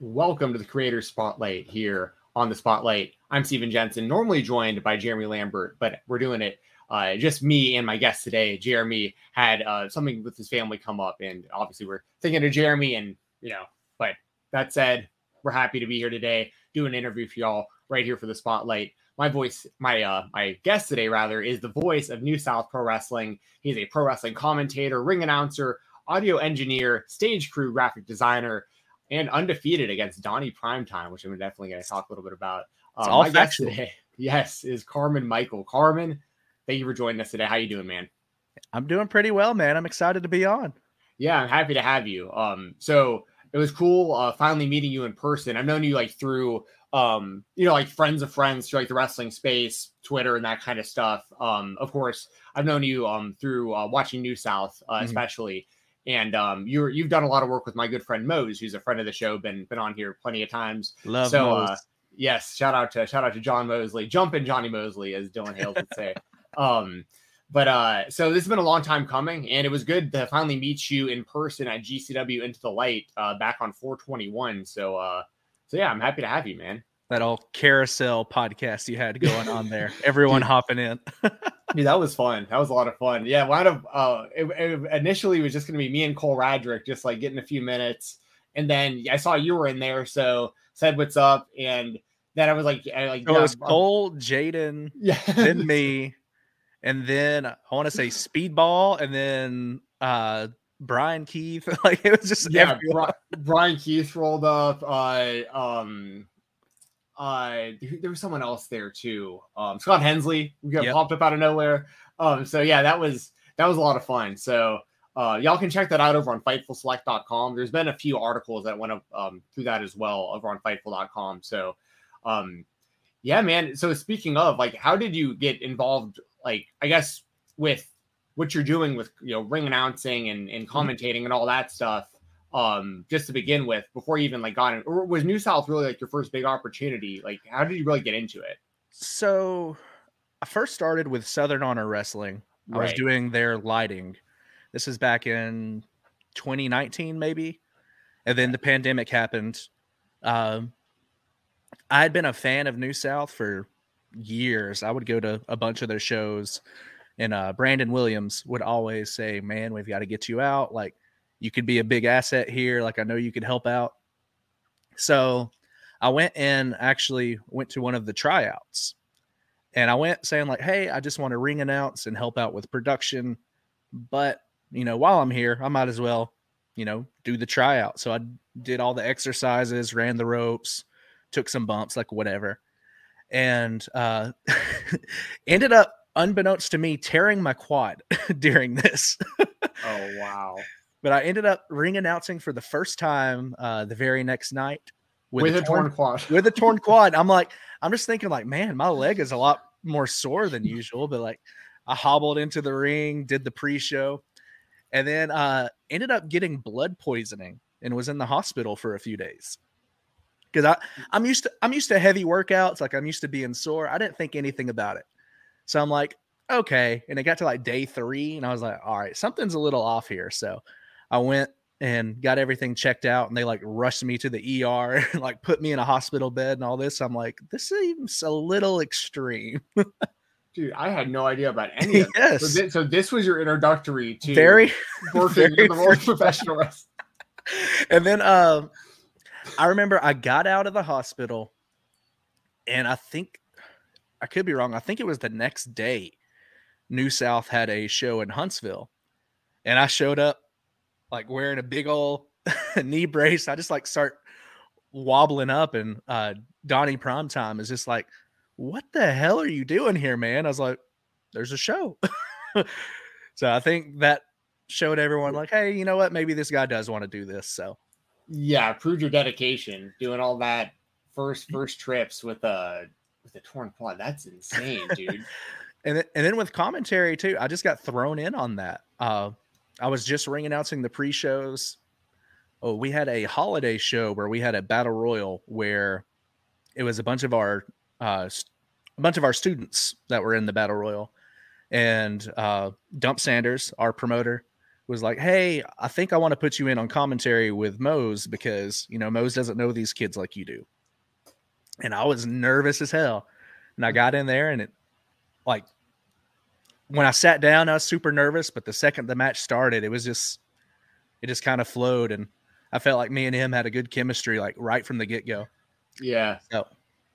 Welcome to the Creator Spotlight here on the Spotlight. I'm Stephen Jensen, normally joined by Jeremy Lambert, but we're doing it uh, just me and my guest today. Jeremy had uh, something with his family come up, and obviously we're thinking of Jeremy, and you know. But that said, we're happy to be here today, do an interview for y'all right here for the Spotlight. My voice, my uh, my guest today rather, is the voice of New South Pro Wrestling. He's a pro wrestling commentator, ring announcer, audio engineer, stage crew, graphic designer and undefeated against Donnie Primetime, which I'm definitely going to talk a little bit about. Um, all my guest today, yes, is Carmen Michael. Carmen, thank you for joining us today. How you doing, man? I'm doing pretty well, man. I'm excited to be on. Yeah, I'm happy to have you. Um, so it was cool uh, finally meeting you in person. I've known you like through um, you know, like friends of friends through like the wrestling space, Twitter, and that kind of stuff. Um, of course, I've known you um through uh, watching New South, uh, mm-hmm. especially. And um, you're you've done a lot of work with my good friend Mose, who's a friend of the show, been been on here plenty of times. Love so, uh, yes, shout out to shout out to John Mosley, jumping Johnny Mosley, as Dylan Hales would say. um, but uh, so this has been a long time coming, and it was good to finally meet you in person at GCW Into the Light uh, back on 421. So uh, so yeah, I'm happy to have you, man that old carousel podcast you had going on there. Everyone hopping in. Dude, that was fun. That was a lot of fun. Yeah, one of uh, it, it initially was just going to be me and Cole Radrick, just like getting a few minutes, and then I saw you were in there, so said what's up, and then I was like, I like it was Cole, Jaden, yeah, then me, and then I want to say Speedball, and then uh Brian Keith. like it was just yeah. Brian Keith rolled up. Uh, um, uh, there was someone else there too. Um, Scott Hensley we got yep. popped up out of nowhere. Um, so yeah, that was that was a lot of fun. So uh, y'all can check that out over on FightfulSelect.com. There's been a few articles that went up um, through that as well over on Fightful.com. So um, yeah, man. So speaking of, like, how did you get involved? Like, I guess with what you're doing with you know ring announcing and, and mm-hmm. commentating and all that stuff um just to begin with before you even like got in or was new south really like your first big opportunity? Like how did you really get into it? So i first started with southern honor wrestling. I was doing their lighting. This is back in 2019 maybe. And then the pandemic happened. Um i had been a fan of new south for years. I would go to a bunch of their shows and uh brandon williams would always say man we've got to get you out. Like you could be a big asset here. Like I know you could help out. So I went and actually went to one of the tryouts. And I went saying, like, hey, I just want to ring announce and help out with production. But, you know, while I'm here, I might as well, you know, do the tryout. So I did all the exercises, ran the ropes, took some bumps, like whatever. And uh ended up, unbeknownst to me, tearing my quad during this. oh wow. But I ended up ring announcing for the first time uh, the very next night with, with a, torn, torn quad. with a torn quad. I'm like, I'm just thinking, like, man, my leg is a lot more sore than usual. But like, I hobbled into the ring, did the pre-show, and then uh, ended up getting blood poisoning and was in the hospital for a few days. Because I I'm used to I'm used to heavy workouts, like I'm used to being sore. I didn't think anything about it. So I'm like, okay. And it got to like day three, and I was like, all right, something's a little off here. So I went and got everything checked out, and they like rushed me to the ER and like put me in a hospital bed and all this. I'm like, this seems a little extreme. Dude, I had no idea about any of yes. this. So this, so this was your introductory to very working very, in the of professional. And then uh, I remember I got out of the hospital, and I think I could be wrong. I think it was the next day. New South had a show in Huntsville, and I showed up like wearing a big old knee brace. I just like start wobbling up, and uh, Donnie Primetime is just like, "What the hell are you doing here, man?" I was like, "There's a show." so I think that showed everyone like, "Hey, you know what? Maybe this guy does want to do this." So yeah, proved your dedication doing all that first first trips with a with a torn quad. That's insane, dude. and then, and then with commentary too, I just got thrown in on that. Uh, I was just ring announcing the pre shows. Oh, we had a holiday show where we had a battle royal where it was a bunch of our uh, a bunch of our students that were in the battle royal, and uh, Dump Sanders, our promoter, was like, "Hey, I think I want to put you in on commentary with Mose because you know Mose doesn't know these kids like you do." And I was nervous as hell, and I got in there, and it like when I sat down, I was super nervous, but the second the match started, it was just it just kind of flowed, and I felt like me and him had a good chemistry, like right from the get go. Yeah. So,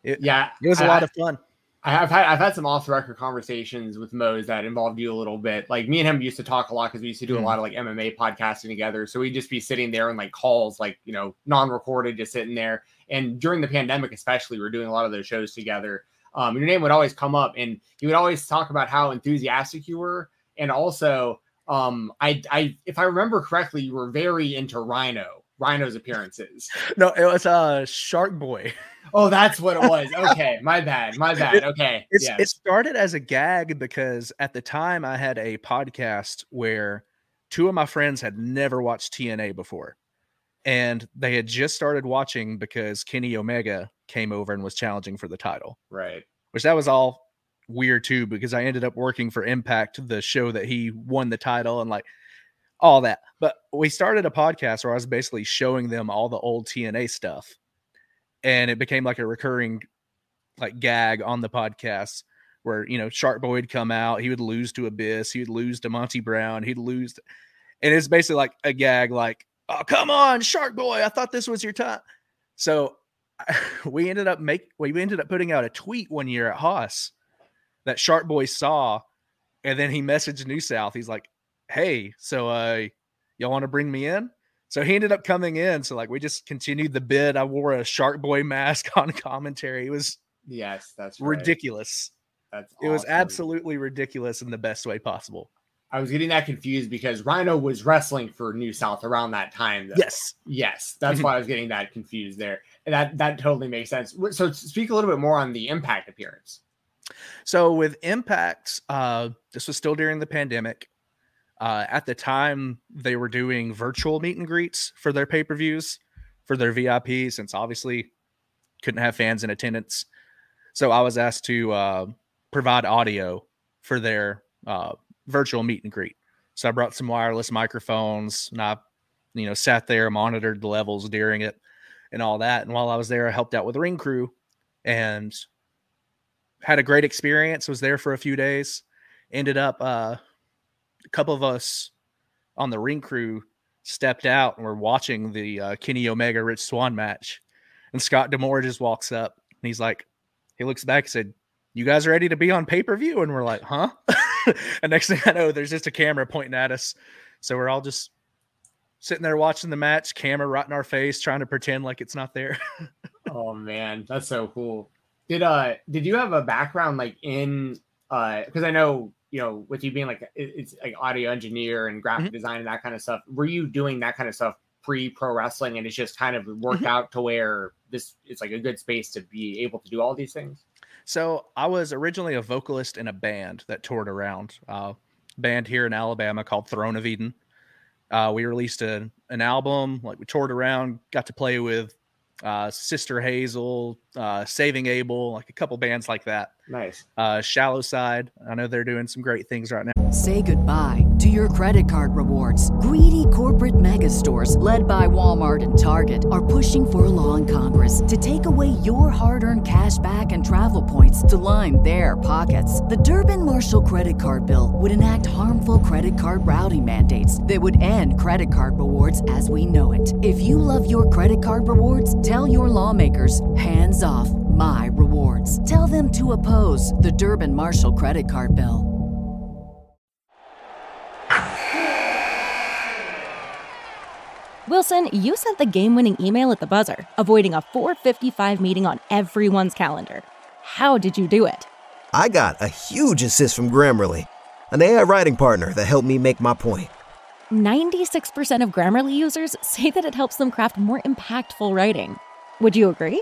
it, yeah, it was a I, lot of fun. I have had I've had some off the record conversations with Mose that involved you a little bit. Like me and him used to talk a lot because we used to do mm. a lot of like MMA podcasting together. So we'd just be sitting there in like calls, like you know, non-recorded, just sitting there. And during the pandemic, especially, we are doing a lot of those shows together. Um, your name would always come up, and you would always talk about how enthusiastic you were, and also, um, I, I, if I remember correctly, you were very into Rhino Rhino's appearances. No, it was uh Shark Boy. Oh, that's what it was. Okay, my bad. My bad. Okay. It, yes. it started as a gag because at the time I had a podcast where two of my friends had never watched TNA before. And they had just started watching because Kenny Omega came over and was challenging for the title. Right. Which that was all weird too, because I ended up working for Impact, the show that he won the title, and like all that. But we started a podcast where I was basically showing them all the old TNA stuff. And it became like a recurring like gag on the podcast where, you know, Shark Boy would come out, he would lose to Abyss, he would lose to Monty Brown, he'd lose. To, and it's basically like a gag, like, oh, come on, Shark Boy, I thought this was your time. So we ended up make we ended up putting out a tweet one year at Haas that Shark Boy saw, and then he messaged New South. He's like, hey, so uh, y'all want to bring me in? So he ended up coming in. So like we just continued the bid. I wore a Shark Boy mask on commentary. It was yes, that's right. ridiculous. That's it was absolutely ridiculous in the best way possible. I was getting that confused because Rhino was wrestling for New South around that time. Though. Yes, yes, that's why I was getting that confused there. That that totally makes sense. So speak a little bit more on the Impact appearance. So with impacts, uh, this was still during the pandemic. Uh, at the time, they were doing virtual meet and greets for their pay per views for their VIP, since obviously couldn't have fans in attendance. So I was asked to uh, provide audio for their uh, virtual meet and greet. So I brought some wireless microphones and I, you know, sat there, monitored the levels during it and all that. And while I was there, I helped out with the ring crew and had a great experience. Was there for a few days. Ended up uh, a couple of us on the ring crew stepped out and we're watching the uh, Kenny Omega Rich Swann match. And Scott D'Amore just walks up and he's like, he looks back and said, You guys ready to be on pay per view? And we're like, Huh? and next thing I know, there's just a camera pointing at us. So we're all just sitting there watching the match, camera right in our face, trying to pretend like it's not there. oh man, that's so cool. Did uh did you have a background like in uh because I know you know, with you being like it's like audio engineer and graphic mm-hmm. design and that kind of stuff, were you doing that kind of stuff pre pro wrestling and it's just kind of worked mm-hmm. out to where this it's like a good space to be able to do all these things? So I was originally a vocalist in a band that toured around, uh, band here in Alabama called Throne of Eden. Uh, we released a, an album, like we toured around, got to play with uh, Sister Hazel, uh, Saving Abel, like a couple bands like that. Nice. Uh, Shallow Side, I know they're doing some great things right now. Say goodbye to your credit card rewards. Greedy corporate mega stores, led by Walmart and Target, are pushing for a law in Congress to take away your hard earned cash back and travel points to line their pockets. The Durbin Marshall credit card bill would enact harmful credit card routing mandates that would end credit card rewards as we know it. If you love your credit card rewards, tell your lawmakers hands off my rewards. Tell them to oppose the Durbin Marshall credit card bill. Wilson, you sent the game winning email at the buzzer, avoiding a 455 meeting on everyone's calendar. How did you do it? I got a huge assist from Grammarly, an AI writing partner that helped me make my point. 96% of Grammarly users say that it helps them craft more impactful writing. Would you agree?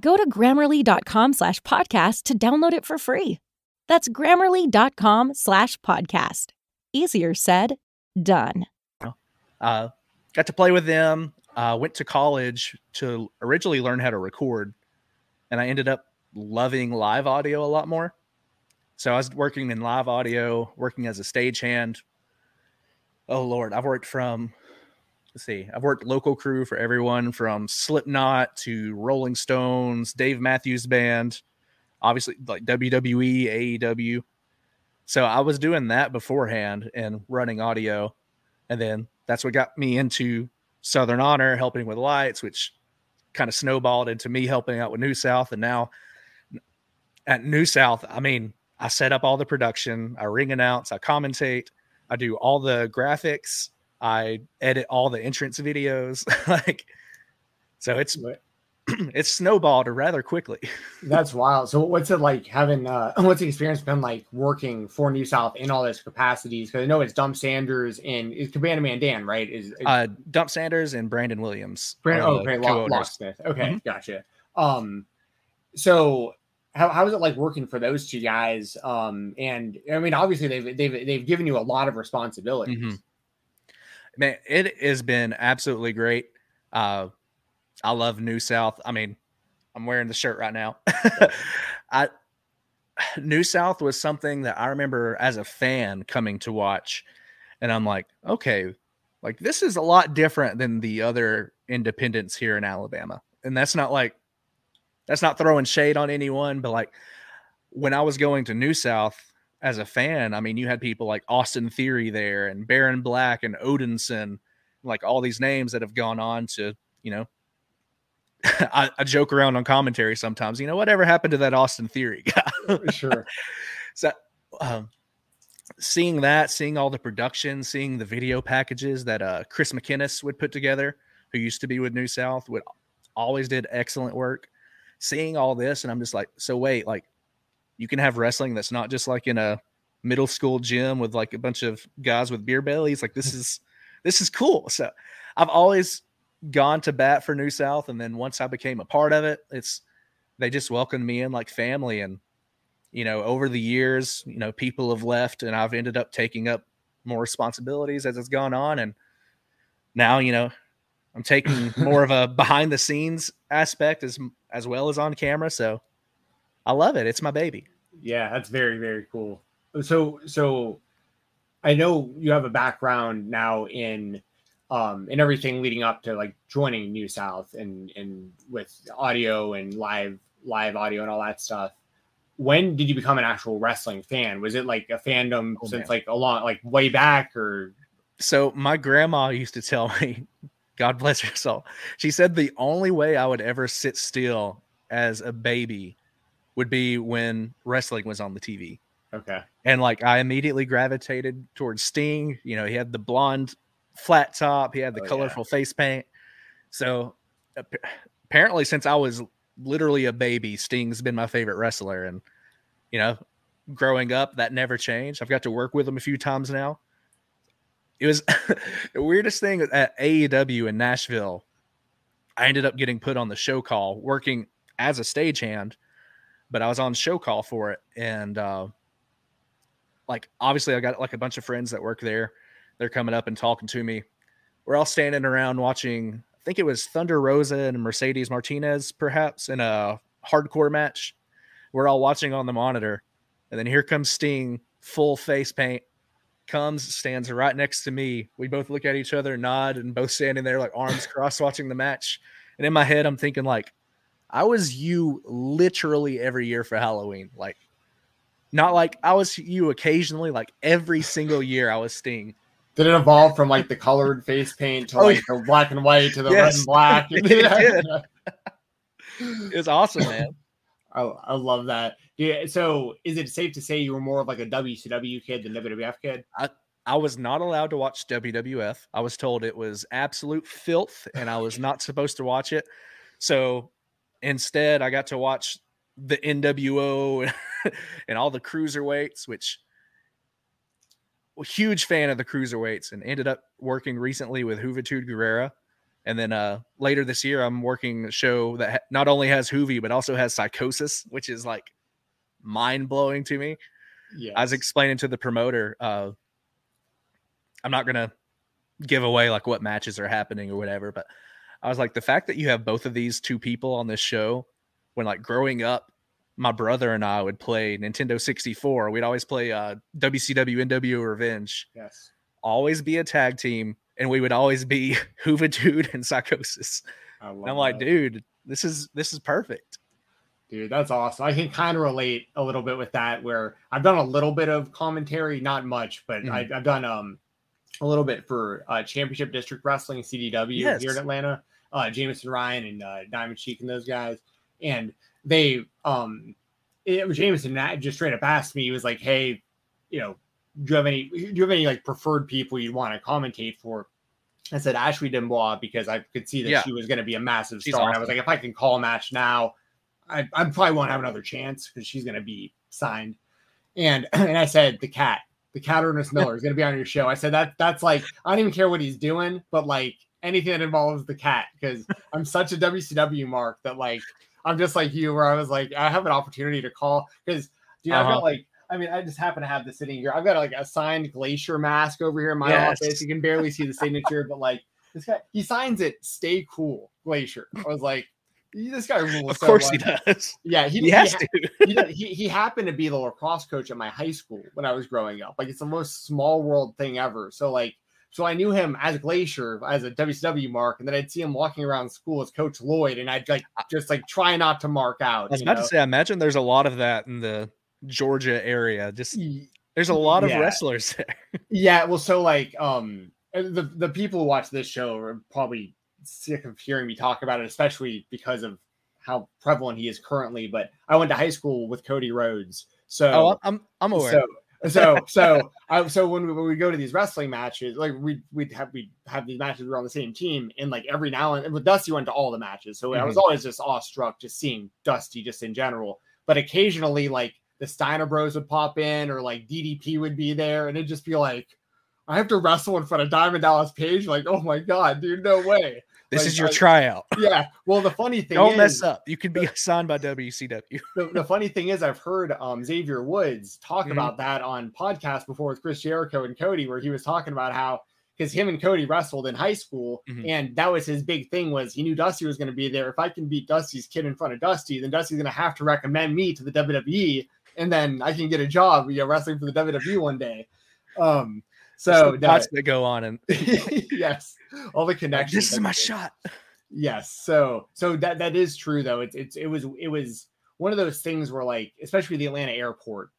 Go to grammarly.com slash podcast to download it for free. That's grammarly.com slash podcast. Easier said, done. Uh, got to play with them uh, went to college to originally learn how to record, and I ended up loving live audio a lot more. So I was working in live audio, working as a stagehand. Oh Lord, I've worked from let's see, I've worked local crew for everyone from Slipknot to Rolling Stones, Dave Matthews Band, obviously like WWE, AEW. So I was doing that beforehand and running audio, and then that's what got me into Southern Honor helping with lights, which kind of snowballed into me helping out with New South. And now at New South, I mean, I set up all the production, I ring announce, I commentate, I do all the graphics, I edit all the entrance videos. like, so it's it's snowballed rather quickly. That's wild. So what's it like having uh what's the experience been like working for New South in all those capacities? Because I know it's Dump Sanders and is Cabana Man Dan, right? Is, is uh Dump Sanders and Brandon Williams. Brandon oh, okay, Lock, Locksmith. Okay, mm-hmm. gotcha. Um so how, how is it like working for those two guys? Um and I mean obviously they've they've they've given you a lot of responsibilities. Mm-hmm. Man, it has been absolutely great. Uh I love New South. I mean, I'm wearing the shirt right now. I New South was something that I remember as a fan coming to watch, and I'm like, okay, like this is a lot different than the other independents here in Alabama, and that's not like that's not throwing shade on anyone, but like when I was going to New South as a fan, I mean, you had people like Austin Theory there and Baron Black and Odinson, like all these names that have gone on to, you know, I, I, joke around on commentary sometimes. You know, whatever happened to that Austin Theory guy? sure. So, um, seeing that, seeing all the production, seeing the video packages that uh, Chris McKinnis would put together, who used to be with New South, would always did excellent work. Seeing all this, and I'm just like, so wait, like, you can have wrestling that's not just like in a middle school gym with like a bunch of guys with beer bellies. Like, this is this is cool. So, I've always gone to bat for New South, and then once I became a part of it, it's they just welcomed me in like family. And you know, over the years, you know, people have left, and I've ended up taking up more responsibilities as it's gone on, and now you know, I'm taking more of a behind the scenes aspect as as well as on camera. So I love it. It's my baby. Yeah, that's very very cool. So so I know you have a background now in um, and everything leading up to like joining New South and and with audio and live live audio and all that stuff. When did you become an actual wrestling fan? Was it like a fandom oh, since man. like a long like way back or? So my grandma used to tell me, God bless her soul. She said the only way I would ever sit still as a baby would be when wrestling was on the TV. Okay. And like I immediately gravitated towards Sting. You know, he had the blonde flat top. He had the oh, colorful yeah. face paint. So apparently, since I was literally a baby, Sting's been my favorite wrestler, and you know, growing up, that never changed. I've got to work with him a few times now. It was the weirdest thing at AEW in Nashville. I ended up getting put on the show call, working as a stagehand, but I was on show call for it, and uh, like obviously I got like a bunch of friends that work there. They're coming up and talking to me. We're all standing around watching. I think it was Thunder Rosa and Mercedes Martinez, perhaps in a hardcore match. We're all watching on the monitor, and then here comes Sting, full face paint, comes, stands right next to me. We both look at each other, nod, and both standing there like arms crossed, watching the match. And in my head, I'm thinking like, I was you literally every year for Halloween. Like, not like I was you occasionally, like every single year I was Sting. Did it evolve from like the colored face paint to oh, like the black and white to the yes. red and black? it did. it's awesome, man. I, I love that. Yeah. So, is it safe to say you were more of like a WCW kid than WWF kid? I, I was not allowed to watch WWF. I was told it was absolute filth, and I was not supposed to watch it. So, instead, I got to watch the NWO and all the cruiserweights, which huge fan of the cruiserweights and ended up working recently with Juventud Guerrera. And then uh, later this year, I'm working a show that ha- not only has Juvi, but also has Psicosis, which is like mind blowing to me. Yes. I was explaining to the promoter, uh, I'm not going to give away like what matches are happening or whatever, but I was like, the fact that you have both of these two people on this show when like growing up, my brother and I would play Nintendo 64. We'd always play uh, WCW NWO Revenge. Yes. Always be a tag team and we would always be Juventud and Psicosis. And I'm like, dude, this is this is perfect. Dude, that's awesome. I can kind of relate a little bit with that. Where I've done a little bit of commentary, not much, but mm. I, have done um a little bit for uh, Championship District Wrestling CDW yes. here in Atlanta. Uh, Jameson Ryan and uh, Diamond Sheik and those guys, and they um it just straight up asked me. He was like, "Hey, you know, do you have any do you have any like preferred people you'd want to commentate for? I said Ashley D'Amboise because I could see that yeah. she was going to be a massive star. Awesome. And I was like, if I can call a match now, I, I probably won't have another chance because she's going to be signed. And and I said the cat, the cat Ernest Miller is going to be on your show. I said that that's like I don't even care what he's doing, but like anything that involves the cat because I'm such a WCW mark that like I'm just like you where I was like I have an opportunity to call because dude uh-huh. I've got like I mean, I just happen to have this sitting here. I've got like a signed Glacier mask over here in my yes. office. You can barely see the signature, but like this guy, he signs it. Stay cool, Glacier. I was like, this guy rules. Of so course much. he does. Yeah, he, he has he, to. he, he happened to be the lacrosse coach at my high school when I was growing up. Like it's the most small world thing ever. So like, so I knew him as Glacier, as a WCW mark, and then I'd see him walking around school as Coach Lloyd, and I'd like just like try not to mark out. I was about know? to say, I imagine there's a lot of that in the Georgia area. Just there's a lot of yeah. wrestlers there. yeah, well, so like um the the people who watch this show are probably sick of hearing me talk about it, especially because of how prevalent he is currently. But I went to high school with Cody Rhodes, so oh, I'm I'm aware. So, so so I, so when we, when we go to these wrestling matches, like we we'd have we have these matches we were on the same team, and like every now and, and with Dusty went to all the matches, so mm-hmm. I was mm-hmm. always just awestruck just seeing Dusty just in general. But occasionally, like the Steiner Bros would pop in, or like DDP would be there, and it'd just be like, I have to wrestle in front of Diamond Dallas Page. Like, oh my god, dude, no way. This like, is your tryout. Yeah. Well, the funny thing don't is, mess up. You can be signed by WCW. The, the, funny thing is, I've heard um, Xavier Woods talk mm-hmm. about that on podcast before with Chris Jericho and Cody, where he was talking about how because him and Cody wrestled in high school, mm-hmm. and that was his big thing was he knew Dusty was going to be there. If I can beat Dusty's kid in front of Dusty, then Dusty's going to have to recommend me to the WWE and then I can get a job, you know, wrestling for the WWE one day. Um, so that's that go on and yes, all the connections. This is my shot. Yes, so so that that is true though. It's it's it was it was one of those things where like, especially the Atlanta airport.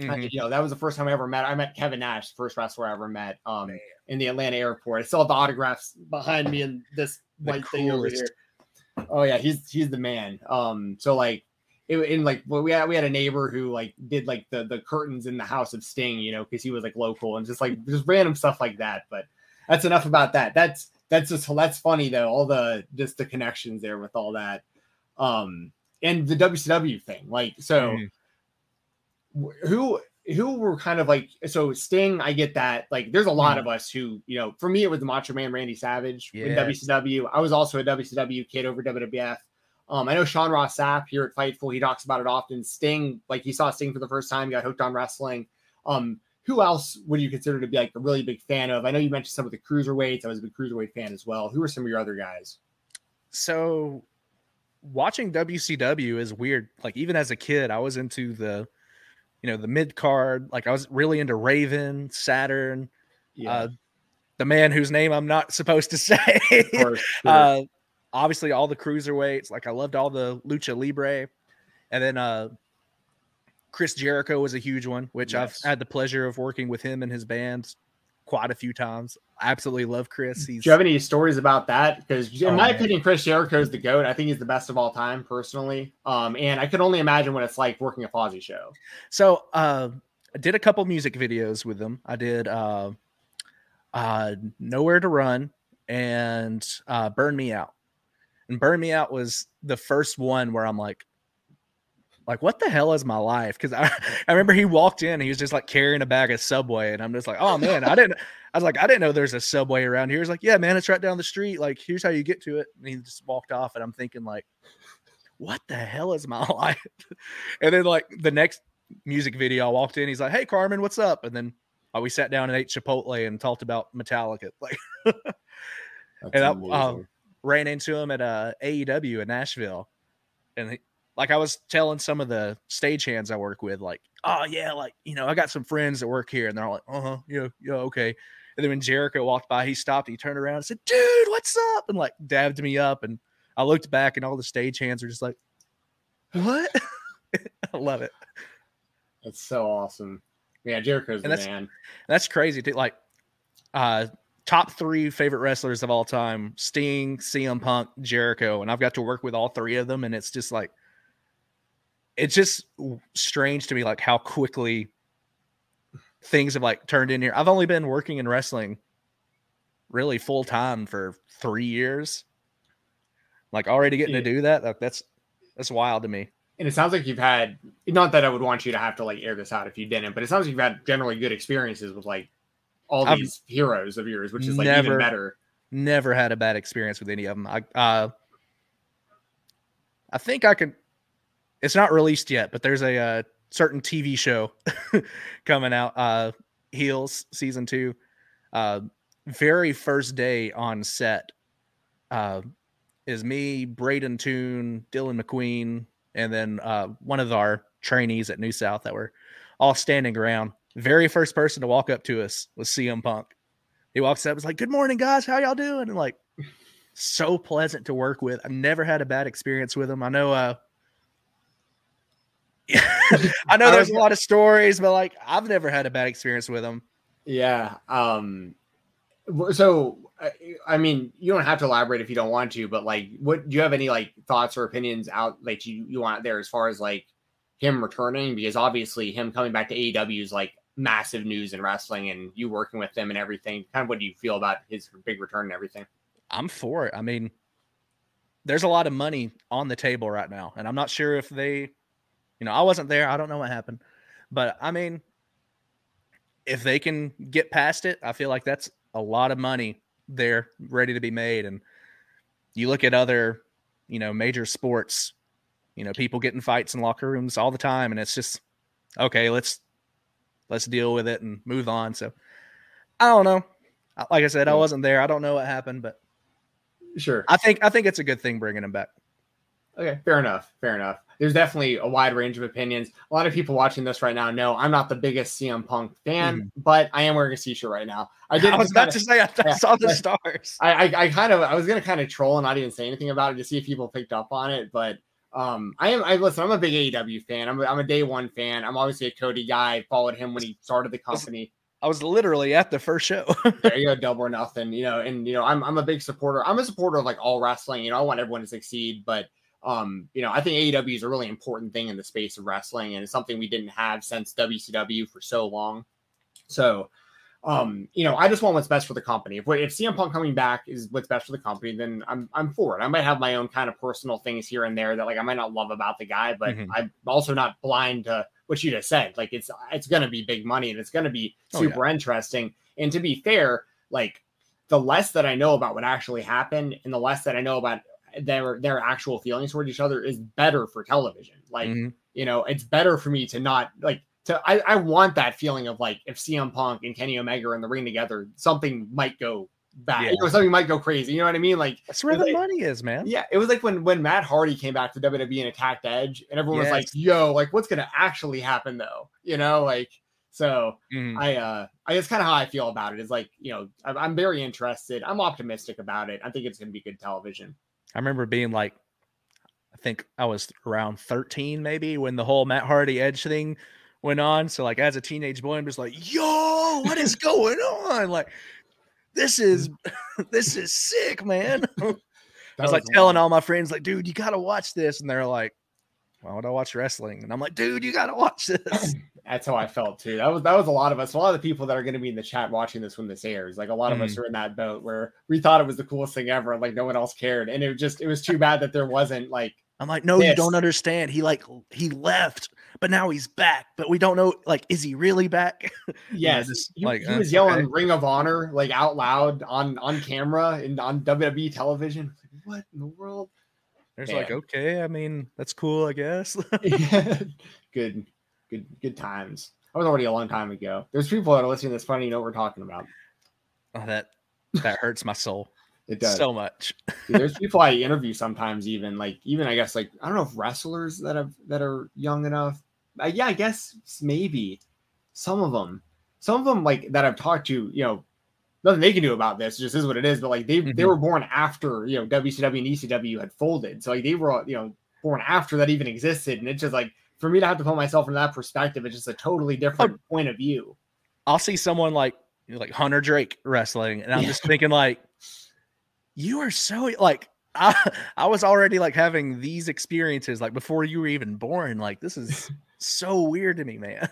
Mm-hmm. I, you know, that was the first time I ever met. I met Kevin Nash, first wrestler I ever met, um, in the Atlanta airport. I still have the autographs behind me and this white thing over here. Oh yeah, he's he's the man. Um, so like it, in like well, we had we had a neighbor who like did like the the curtains in the house of Sting, you know, because he was like local and just like just random stuff like that. But that's enough about that. That's that's just that's funny though. All the just the connections there with all that, um, and the WCW thing. Like so, mm. who who were kind of like so Sting. I get that. Like, there's a lot mm. of us who you know. For me, it was the Macho Man Randy Savage yes. in WCW. I was also a WCW kid over WWF. Um, I know Sean Ross Sapp here at Fightful. He talks about it often. Sting, like he saw Sting for the first time, got hooked on wrestling. Um, who else would you consider to be like a really big fan of? I know you mentioned some of the cruiserweights. I was a big cruiserweight fan as well. Who are some of your other guys? So watching WCW is weird. Like even as a kid, I was into the, you know, the mid card. Like I was really into Raven, Saturn, yeah. uh, the man whose name I'm not supposed to say. Course, uh, obviously all the cruiserweights. Like I loved all the lucha libre, and then uh, Chris Jericho was a huge one, which yes. I've had the pleasure of working with him and his band quite a few times. I absolutely love Chris. He's... Do you have any stories about that? Because in oh, my man. opinion, Chris Jericho is the goat. I think he's the best of all time, personally. Um, and I could only imagine what it's like working a Fozzy show. So uh, I did a couple music videos with them. I did uh, uh, Nowhere to Run and uh, Burn Me Out. And Burn Me Out was the first one where I'm like, like what the hell is my life? Because I, I remember he walked in he was just like carrying a bag of subway and i'm just like oh man i didn't i was like i didn't know there's a subway around here. He's like yeah man it's right down the street like here's how you get to it. And he just walked off and i'm thinking like what the hell is my life? And then like the next music video i walked in he's like hey carmen what's up? And then uh, we sat down and ate chipotle and talked about metallica like and i uh, ran into him at uh, aew in nashville and he, like I was telling some of the stagehands I work with, like, oh yeah, like you know, I got some friends that work here, and they're all like, uh huh, yeah, yeah, okay. And then when Jericho walked by, he stopped, he turned around and said, dude, what's up? And like dabbed me up, and I looked back, and all the stagehands are just like, what? I love it. That's so awesome. Yeah, Jericho's and the that's, man. That's crazy. Too. Like, uh, top three favorite wrestlers of all time: Sting, CM Punk, Jericho, and I've got to work with all three of them, and it's just like it's just strange to me like how quickly things have like turned in here. I've only been working in wrestling really full time for three years. Like already getting yeah. to do that, like that's that's wild to me. And it sounds like you've had not that I would want you to have to like air this out if you didn't, but it sounds like you've had generally good experiences with like all these I've heroes of yours, which is like never, even better. Never had a bad experience with any of them. I uh I think I can. it's not released yet, but there's a, uh, certain TV show coming out. Uh, Heels season two. Uh, very first day on set uh, is me, Braden Toon, Dylan McQueen, and then uh, one of our trainees at New South that were all standing around. Very first person to walk up to us was CM Punk. He walks up, was like, "Good morning, guys. How y'all doing?" And like, so pleasant to work with. I've never had a bad experience with him. I know uh, I know there's a lot of stories, but like I've never had a bad experience with him. Yeah. Um. So, I mean, you don't have to elaborate if you don't want to, but like, what do you have any like thoughts or opinions out like you you want there as far as like him returning? Because obviously, him coming back to AEW is like massive news in wrestling, and you working with them and everything. Kind of, what do you feel about his big return and everything? I'm for it. I mean, there's a lot of money on the table right now, and I'm not sure if they you know, I wasn't there. I don't know what happened. But I mean, if they can get past it, I feel like that's a lot of money there ready to be made. And you look at other, you know, major sports, you know, people getting fights in locker rooms all the time. And it's just, okay, let's, let's deal with it and move on. So I don't know. Like I said, I wasn't there. I don't know what happened, but sure. I think, I think it's a good thing bringing him back. Okay, fair enough. Fair enough. There's definitely a wide range of opinions. A lot of people watching this right now know I'm not the biggest CM Punk fan, mm. but I am wearing a t-shirt right now. I did. I was about to say I, I saw the stars. I, I, I kind of I was gonna kind of troll and not even say anything about it to see if people picked up on it, but um, I am. I listen. I'm a big AEW fan. I'm a, I'm a day one fan. I'm obviously a Cody guy. I followed him when he started the company. I was literally at the first show. there you go, double or nothing. You know, and you know, I'm I'm a big supporter. I'm a supporter of like all wrestling. You know, I want everyone to succeed, but um, you know, I think AEW is a really important thing in the space of wrestling, and it's something we didn't have since WCW for so long. So, um, you know, I just want what's best for the company. If if CM Punk coming back is what's best for the company, then I'm I'm for it. I might have my own kind of personal things here and there that like I might not love about the guy, but mm-hmm. I'm also not blind to what you just said. Like it's it's gonna be big money and it's gonna be super oh, yeah. interesting. And to be fair, like the less that I know about what actually happened and the less that I know about their their actual feelings toward each other is better for television. Like, mm-hmm. you know, it's better for me to not like to I, I want that feeling of like if CM Punk and Kenny Omega are in the ring together, something might go bad. Yeah. You know, something might go crazy. You know what I mean? Like that's where the like, money is, man. Yeah, it was like when when Matt Hardy came back to WWE and attacked Edge, and everyone yes. was like, "Yo, like what's gonna actually happen though?" You know, like so. Mm. I uh, I guess kind of how I feel about it is like you know I'm, I'm very interested. I'm optimistic about it. I think it's gonna be good television. I remember being like, I think I was around 13 maybe when the whole Matt Hardy Edge thing went on. So like as a teenage boy, I'm just like, yo, what is going on? Like, this is this is sick, man. I was like telling all my friends, like, dude, you gotta watch this. And they're like, why would I watch wrestling? And I'm like, dude, you gotta watch this. That's how I felt too. That was that was a lot of us. A lot of the people that are going to be in the chat watching this when this airs, like a lot of mm. us are in that boat where we thought it was the coolest thing ever, like no one else cared, and it was just it was too bad that there wasn't like. I'm like, no, this. you don't understand. He like he left but now he's back. But we don't know, like, is he really back? Yes, just, he, like, he uh, was yelling okay. "Ring of Honor" like out loud on on camera and on WWE television. What in the world? There's like, okay, I mean, that's cool, I guess. yeah. Good, good, good times. That was already a long time ago. There's people that are listening that's funny, you know what we're talking about. Oh, that that hurts my soul. It does so much. Dude, there's people I interview sometimes, even like even I guess like I don't know if wrestlers that have that are young enough uh, yeah, I guess maybe some of them, some of them like that I've talked to, you know, nothing they can do about this. Just is what it is. But like they mm-hmm. they were born after you know WCW and ECW had folded, so like they were you know born after that even existed, and it's just like for me to have to put myself in that perspective, it's just a totally different oh, point of view. I'll see someone like like Hunter Drake wrestling, and I'm yeah. just thinking like, you are so like I, I was already like having these experiences like before you were even born. Like this is so weird to me, man.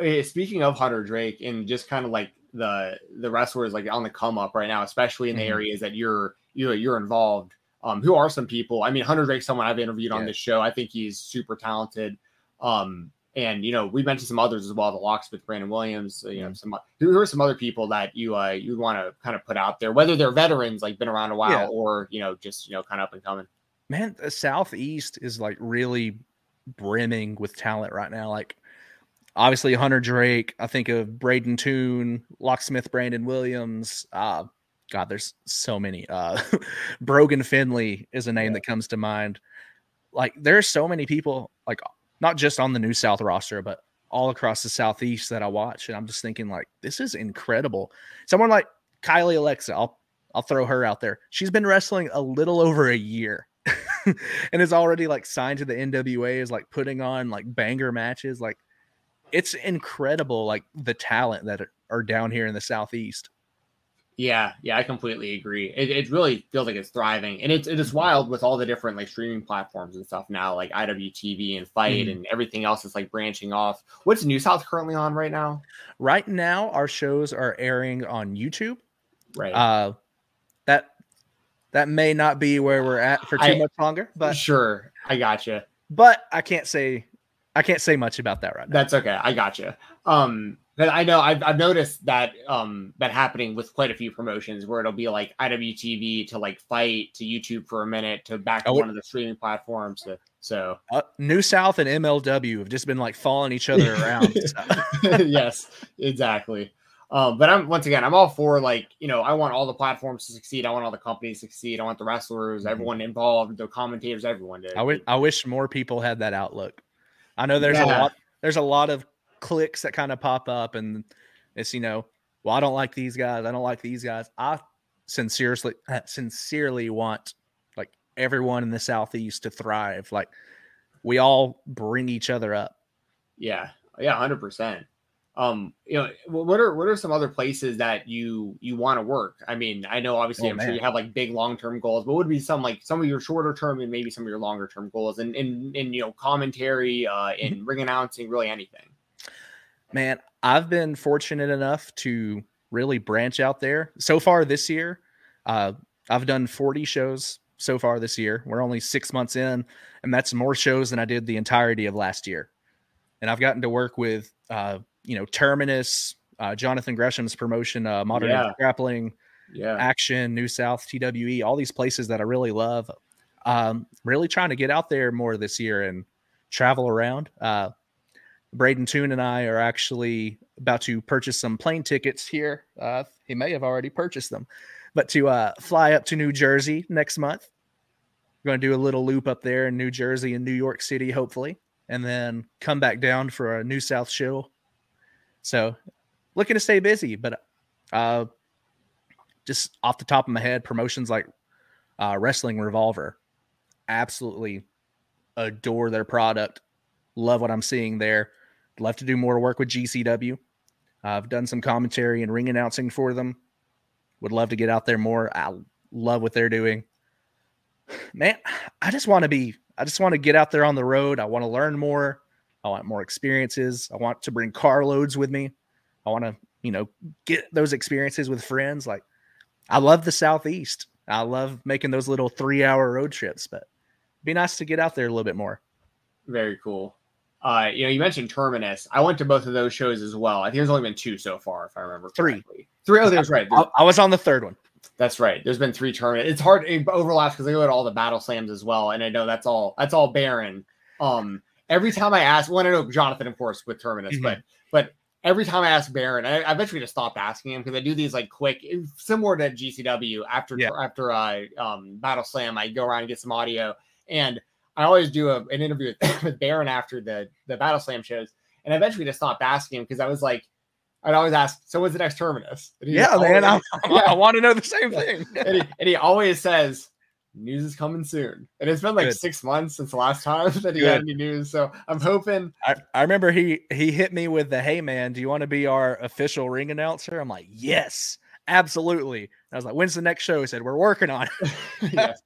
Eh, speaking of Hunter Drake and just kind of like the the wrestlers like on the come up right now, especially in the mm-hmm. areas that you're you're you're involved. Um, who are some people? I mean, Hunter Drake, someone I've interviewed yeah. on this show. I think he's super talented. Um, and you know, we mentioned some others as well. The locksmith, Brandon Williams. You know, mm-hmm. some who are some other people that you uh you want to kind of put out there, whether they're veterans, like been around a while, yeah. or you know, just you know, kind of up and coming. Man, the Southeast is like really brimming with talent right now. Like obviously Hunter Drake. I think of Braden Toon, Locksmith Brandon Williams. Uh, God, there's so many. Uh, Brogan Finlay is a name yeah. that comes to mind. Like there's so many people, like not just on the New South roster, but all across the Southeast that I watch, and I'm just thinking like this is incredible. Someone like Kylie Alexa, I'll I'll throw her out there. She's been wrestling a little over a year. and is already like signed to the NWA is like putting on like banger matches. Like it's incredible, like the talent that are down here in the southeast. Yeah, yeah, I completely agree. It, it really feels like it's thriving, and it's it is wild with all the different like streaming platforms and stuff now, like IWTV and FITE mm. and everything else is like branching off. What's New South currently on right now? Right now, our shows are airing on YouTube. Right. Uh, that may not be where we're at for too I, much longer. But sure, I got you. But I can't say I can't say much about that right now. That's okay. I got you. Um, but I know I've, I've noticed that um that happening with quite a few promotions where it'll be like IWTV to like FITE to YouTube for a minute to back to oh, one of the streaming platforms. To, so uh, New South and MLW have just been like following each other around. yes, exactly. Um, but I'm once again, I'm all for like you know, I want all the platforms to succeed. I want all the companies to succeed. I want the wrestlers, mm-hmm. everyone involved, the commentators, everyone. To, I wish I wish more people had that outlook. I know there's yeah. a lot there's a lot of clicks that kind of pop up, and it's you know, well, I don't like these guys. I don't like these guys. I sincerely sincerely want like everyone in the southeast to thrive. Like we all bring each other up. Yeah, yeah, hundred percent um you know what are what are some other places that you you want to work i mean i know obviously oh, i'm man. sure you have like big long-term goals but what would be some like some of your shorter term and maybe some of your longer term goals and in in you know commentary uh in ring announcing really anything man I've been fortunate enough to really branch out there. So far this year, uh, I've done 40 shows so far this year. We're only six months in, and that's more shows than I did the entirety of last year. And I've gotten to work with, uh, you know, Terminus, uh, Jonathan Gresham's promotion, uh, Modern yeah. Grappling, yeah. Action, New South, TWE, all these places that I really love. Um, really trying to get out there more this year and travel around. Uh, Braden Toon and I are actually about to purchase some plane tickets here. Uh, he may have already purchased them, but to uh, fly up to New Jersey next month. We're going to do a little loop up there in New Jersey and New York City, hopefully, and then come back down for a New South show. So, looking to stay busy, but uh, just off the top of my head, promotions like uh, Wrestling Revolver, absolutely adore their product. Love what I'm seeing there. Love to do more work with GCW. Uh, I've done some commentary and ring announcing for them. Would love to get out there more. I love what they're doing. Man, I just want to be, I just want to get out there on the road. I want to learn more. I want more experiences. I want to bring carloads with me. I want to, you know, get those experiences with friends. Like, I love the Southeast. I love making those little three hour road trips, but be nice to get out there a little bit more. Very cool. Uh, you know, you mentioned Terminus. I went to both of those shows as well. I think there's only been two so far, if I remember correctly. Three. Three. Oh, there's right. There's, I, was on the third one. That's right. There's been three tournaments. It's hard. It overlaps because I go to all the battle slams as well, and I know that's all. That's all Baron. Um, every time I ask, well, I know Jonathan, of course, with Terminus, mm-hmm. but but every time I ask Baron, I, I eventually just stopped asking him because I do these like quick, similar to GCW. After yeah. after uh, um, Battle Slam, I go around and get some audio, and I always do a, an interview with, with Baron after the the Battle Slam shows, and eventually just stopped asking him because I was like, I'd always ask, "So when's the next terminus?" Yeah, man, I, yeah. I, want to know the same thing. and, he, and, he, always says, "News is coming soon." And it's been like Good. six months since the last time that he Good. had any news, so I'm hoping. I, I remember he he hit me with the, "Hey, man, do you want to be our official ring announcer?" I'm like, "Yes." Absolutely. And I was like, when's the next show? He said, We're working on it. yes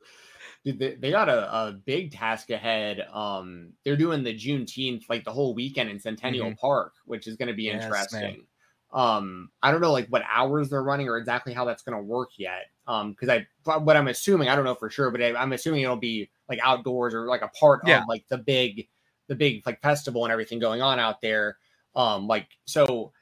dude, they, they got a, a big task ahead. Um, they're doing the Juneteenth, like the whole weekend in Centennial mm-hmm. Park, which is going to be yes, interesting. Man. Um, I don't know like what hours they're running or exactly how that's going to work yet. Um, because I, what I'm assuming, I don't know for sure, but I, am assuming it'll be like outdoors or like a part yeah. of like the big, the big like festival and everything going on out there. Um, like so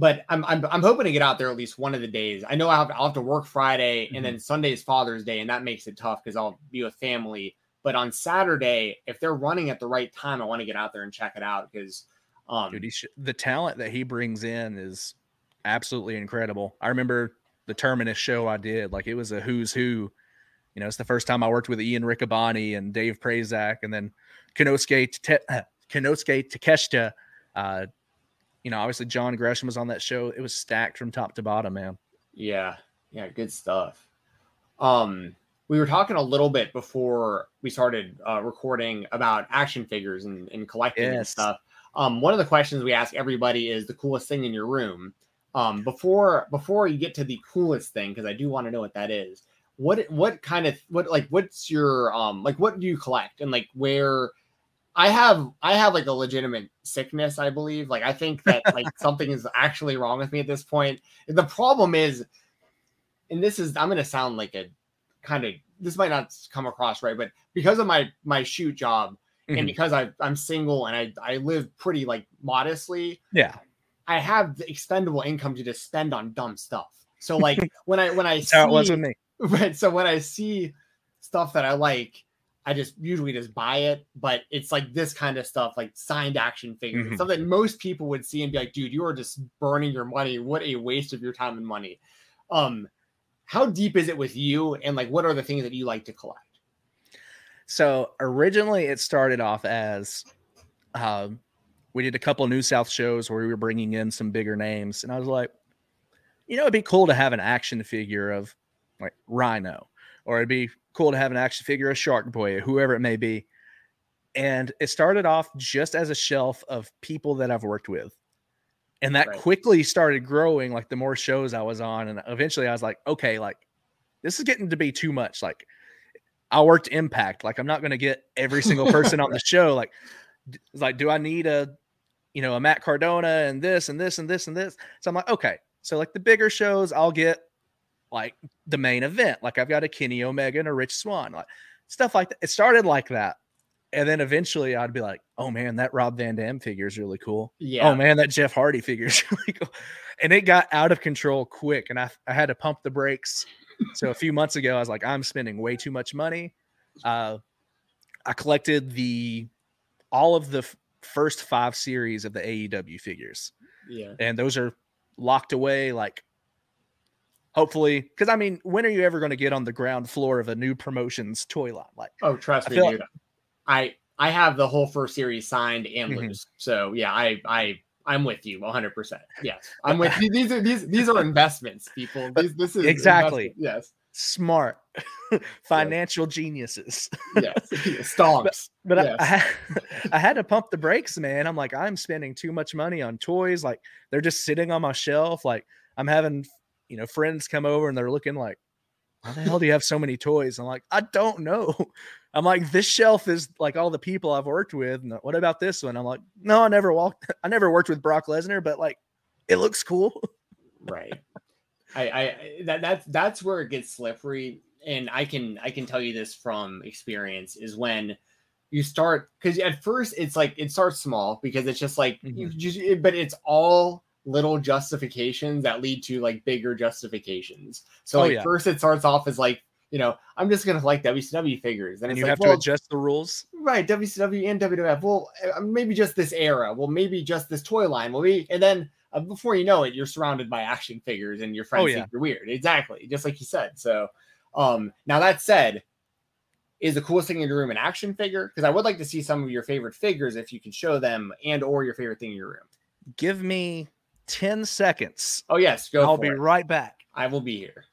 but I'm, I'm I'm hoping to get out there at least one of the days. I know I'll have, I'll have to work Friday mm-hmm. and then Sunday is Father's Day, and that makes it tough because I'll be with family. But on Saturday, if they're running at the right time, I want to get out there and check it out because um, Dude, sh- the talent that he brings in is absolutely incredible. I remember the Terminus show I did, like it was a who's who. You know, it's the first time I worked with Ian Riccaboni and Dave Prazak, and then Konosuke Te- Konosuke Takeshita, uh, you know, obviously John Gresham was on that show. It was stacked from top to bottom, man. Yeah. Yeah, good stuff. Um, we were talking a little bit before we started uh, recording about action figures and, and collecting yes. and stuff. Um, one of the questions we ask everybody is the coolest thing in your room. Um, before before you get to the coolest thing, because I do want to know what that is. What what kind of what like what's your um like what do you collect and like where I have I have like a legitimate sickness, I believe. Like I think that like something is actually wrong with me at this point. The problem is, and this is I'm gonna sound like a kind of this might not come across right, but because of my my shoot job mm-hmm. and because I I'm single and I I live pretty like modestly, yeah, I have the expendable income to just spend on dumb stuff. So like when I when I see, how it was with me. Right. So when I see stuff that I like I just usually just buy it, but it's like this kind of stuff, like signed action figures, mm-hmm. stuff that most people would see and be like, dude, you are just burning your money. What a waste of your time and money. Um, how deep is it with you? And like, what are the things that you like to collect? So originally it started off as, um, we did a couple New South shows where we were bringing in some bigger names. And I was like, you know, it'd be cool to have an action figure of like Rhino, or it'd be cool to have an action figure, a Shark Boy, or whoever it may be. And it started off just as a shelf of people that I've worked with. And that right. quickly started growing like the more shows I was on. And eventually I was like, okay, like this is getting to be too much. Like I worked impact. Like I'm not going to get every single person on the show. Like, like, do I need a you know, a Matt Cardona and this and this and this and this. So I'm like, okay. So like the bigger shows, I'll get like the main event. Like I've got a Kenny Omega and a Rich Swann, like stuff like that. It started like that. And then eventually I'd be like, oh man, that Rob Van Dam figure is really cool. Yeah. Oh man, that Jeff Hardy figure is really cool. And it got out of control quick. And I, I had to pump the brakes. So a few months ago, I was like, I'm spending way too much money. Uh, I collected the all of the f- first five series of the AEW figures. Yeah. And those are locked away like hopefully because I mean, when are you ever going to get on the ground floor of a new promotions toy line? Like Oh, trust I me, dude. I I have the whole first series signed and Mhm. loose. So yeah, I I I'm with you 100. percent Yes, I'm with you. These are these these are investments, people. These this is Exactly. investment- smart financial geniuses. Yes, yes. Stonks. but I- Yes. I, had, I had to pump the brakes, man. I'm like, I'm spending too much money on toys. Like they're just sitting on my shelf. Like I'm having, you know, friends come over and they're looking like, how the hell do you have so many toys? I'm like, I don't know. I'm like, this shelf is like all the people I've worked with. And what about this one? I'm like, no, I never walked, I never worked with Brock Lesnar, but like, it looks cool. right I, I that that's that's where it gets slippery and i can i can tell you this from experience is when you start because at first it's like it starts small because it's just like you Mhm. just but it's all little justifications that lead to like bigger justifications. So Oh, like yeah. first it starts off as like you know i'm just gonna like wcw figures. And, And you like have well, to adjust the rules. right wcw and wwf well uh, maybe just this era. Well maybe just this toy line. Well we and then uh, before you know it you're surrounded by action figures and your friends Oh, yeah. think you're weird. Exactly just like you said. So um now that said is the coolest thing in your room an action figure? Because i would like to see some of your favorite figures if you can show them and or your favorite thing in your room. Give me 10 seconds. oh yes go I'll be it. right back. i will be here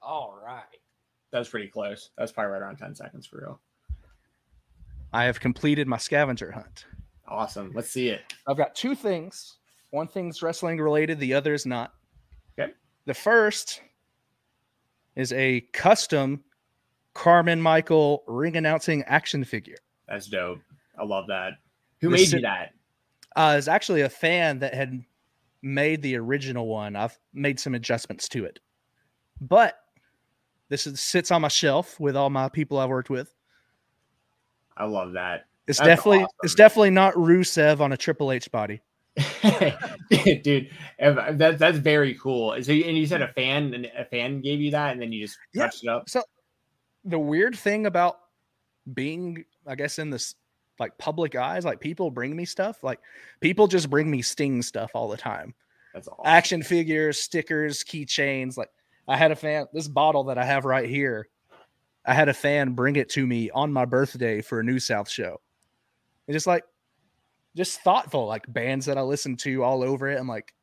All right. that was pretty close that's probably right around 10 seconds for real I have completed my scavenger hunt. awesome let's see it I've got two things. One thing's wrestling related, the other is not. Okay. The first is a custom Carmen Michael ring announcing action figure. that's dope i love that who The made si- you that Uh, it's actually a fan that had made the original one. I've made some adjustments to it, but this is, sits on my shelf with all my people I've worked with. I love that It's That's definitely it's definitely not Rusev on a Triple H body. dude that, that's very cool so and you said a fan and a fan gave you that and then you just Yeah. touched it up So the weird thing about being, I guess, in this like public eyes, like people bring me stuff. Like people just bring me Sting stuff all the time. that's all Action figures, stickers, keychains. Like I had a fan. This bottle that I have right here, I had a fan bring it to me on my birthday for a New South show. And just like, just thoughtful, like bands that I listen to all over it. I'm like,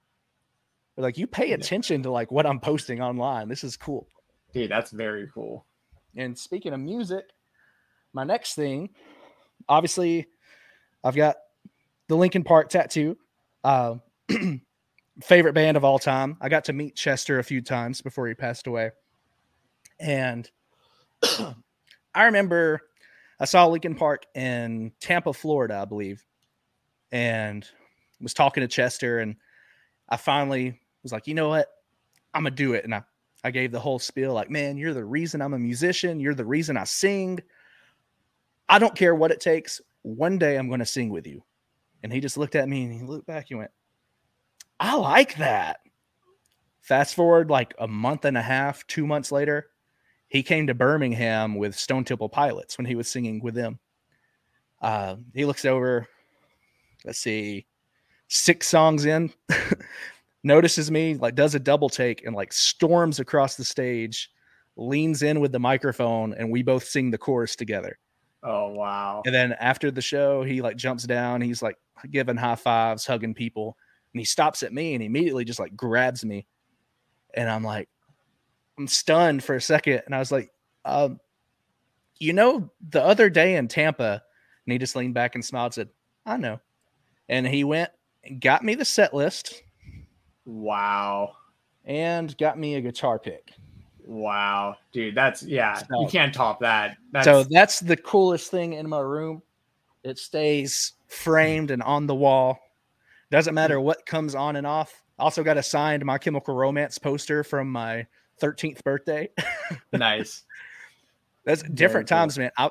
like you pay attention to like what I'm posting online. This is cool. dude that's very cool And speaking of music, my next thing, obviously, I've got the Linkin Park tattoo. Uh, favorite band of all time. I got to meet Chester a few times before he passed away. And I remember I saw Linkin Park in Tampa, Florida, I believe, and was talking to Chester. And I finally was like, you know what? I'm to do it. And I I gave the whole spiel like, man, you're the reason I'm a musician. You're the reason I sing. I don't care what it takes. One day I'm to sing with you. And he just looked at me and he looked back and went, I like that. Fast forward like a month and a half, two months later, he came to Birmingham with Stone Temple Pilots when he was singing with them. Uh, he looks over, let's see, six songs in, notices me, like does a double take and like storms across the stage, leans in with the microphone, and we both sing the chorus together. oh wow And then after the show, he like jumps down, he's like giving high fives, hugging people, and he stops at me and immediately just like grabs me. And I'm like, I'm stunned for a second. And I was like, um, you know, the other day in Tampa, and he just leaned back and smiled, and said, I know. And he went and got me the set list. Wow. And got me a guitar pick. Wow, dude, that's yeah, so, you can't top that. That's... So that's the coolest thing in my room. It stays framed and on the wall. Doesn't matter what comes on and off. Also got a signed My Chemical Romance poster from my 13th birthday. nice. That's different times, man. I,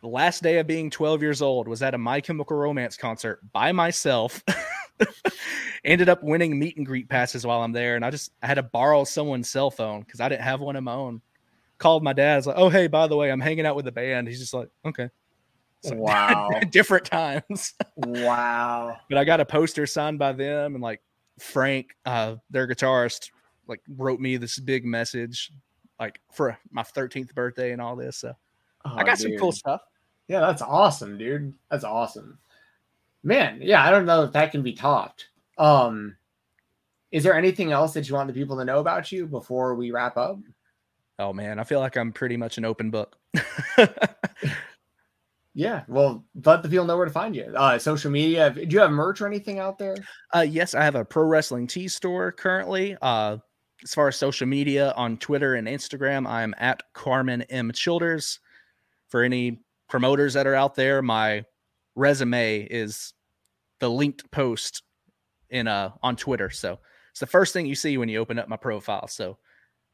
the last day of being 12 years old was at a My Chemical Romance concert by myself. Ended up winning meet and greet passes while I'm there, and I just I had to borrow someone's cell phone because I didn't have one of my own. Called my dad. I was like, "Oh, hey, by the way, I'm hanging out with the band." He's just like, "Okay." So, wow. different times. wow. But I got a poster signed by them, and like Frank, uh, their guitarist, like wrote me this big message, like for my 13th birthday and all this. So oh, I got dude. some cool stuff. Yeah, that's awesome, dude. That's awesome. Man, yeah, I don't know if that can be topped. Um, is there anything else that you want the people to know about you before we wrap up? Oh man, I feel like I'm pretty much an open book. yeah, well, let the people know where to find you. Uh, social media. Do you have merch or anything out there? Uh, yes, I have a pro wrestling tee store currently. Uh, as far as social media on Twitter and Instagram, I'm at Carmen M Childers. For any promoters that are out there, my resume is the linked post in uh on Twitter. So it's the first thing you see when you open up my profile. So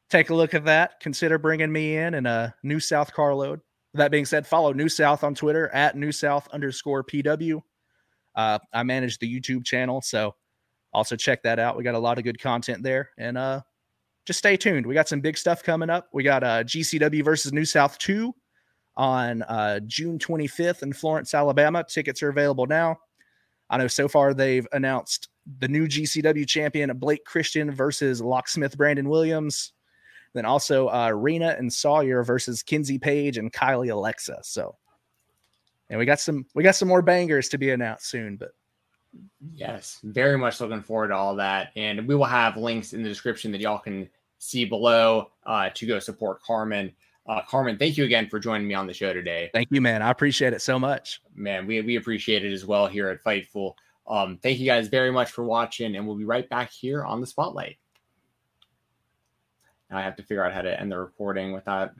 take a look at that. Consider bringing me in in a New South carload. That being said, follow New South on Twitter at New South underscore PW. Uh, I manage the YouTube channel, so also check that out. We got a lot of good content there, and uh, just stay tuned. We got some big stuff coming up. We got uh, GCW versus New South two on uh, June 25th in Florence, Alabama. Tickets are available now. I know so far they've announced the new GCW champion Blake Christian versus Locksmith Brandon Williams. Then also uh, Rena and Sawyer versus Kenzie Paige and Kylie Alexa. So, and we got some we got some more bangers to be announced soon. But yes, very much looking forward to all that. And we will have links in the description that y'all can see below uh, to go support Carmen. Uh, Carmen, thank you again for joining me on the show today. Thank you, man. I appreciate it so much. Man, we, we appreciate it as well here at Fightful. Um, thank you guys very much for watching, and we'll be right back here on the spotlight. Now I have to figure out how to end the recording without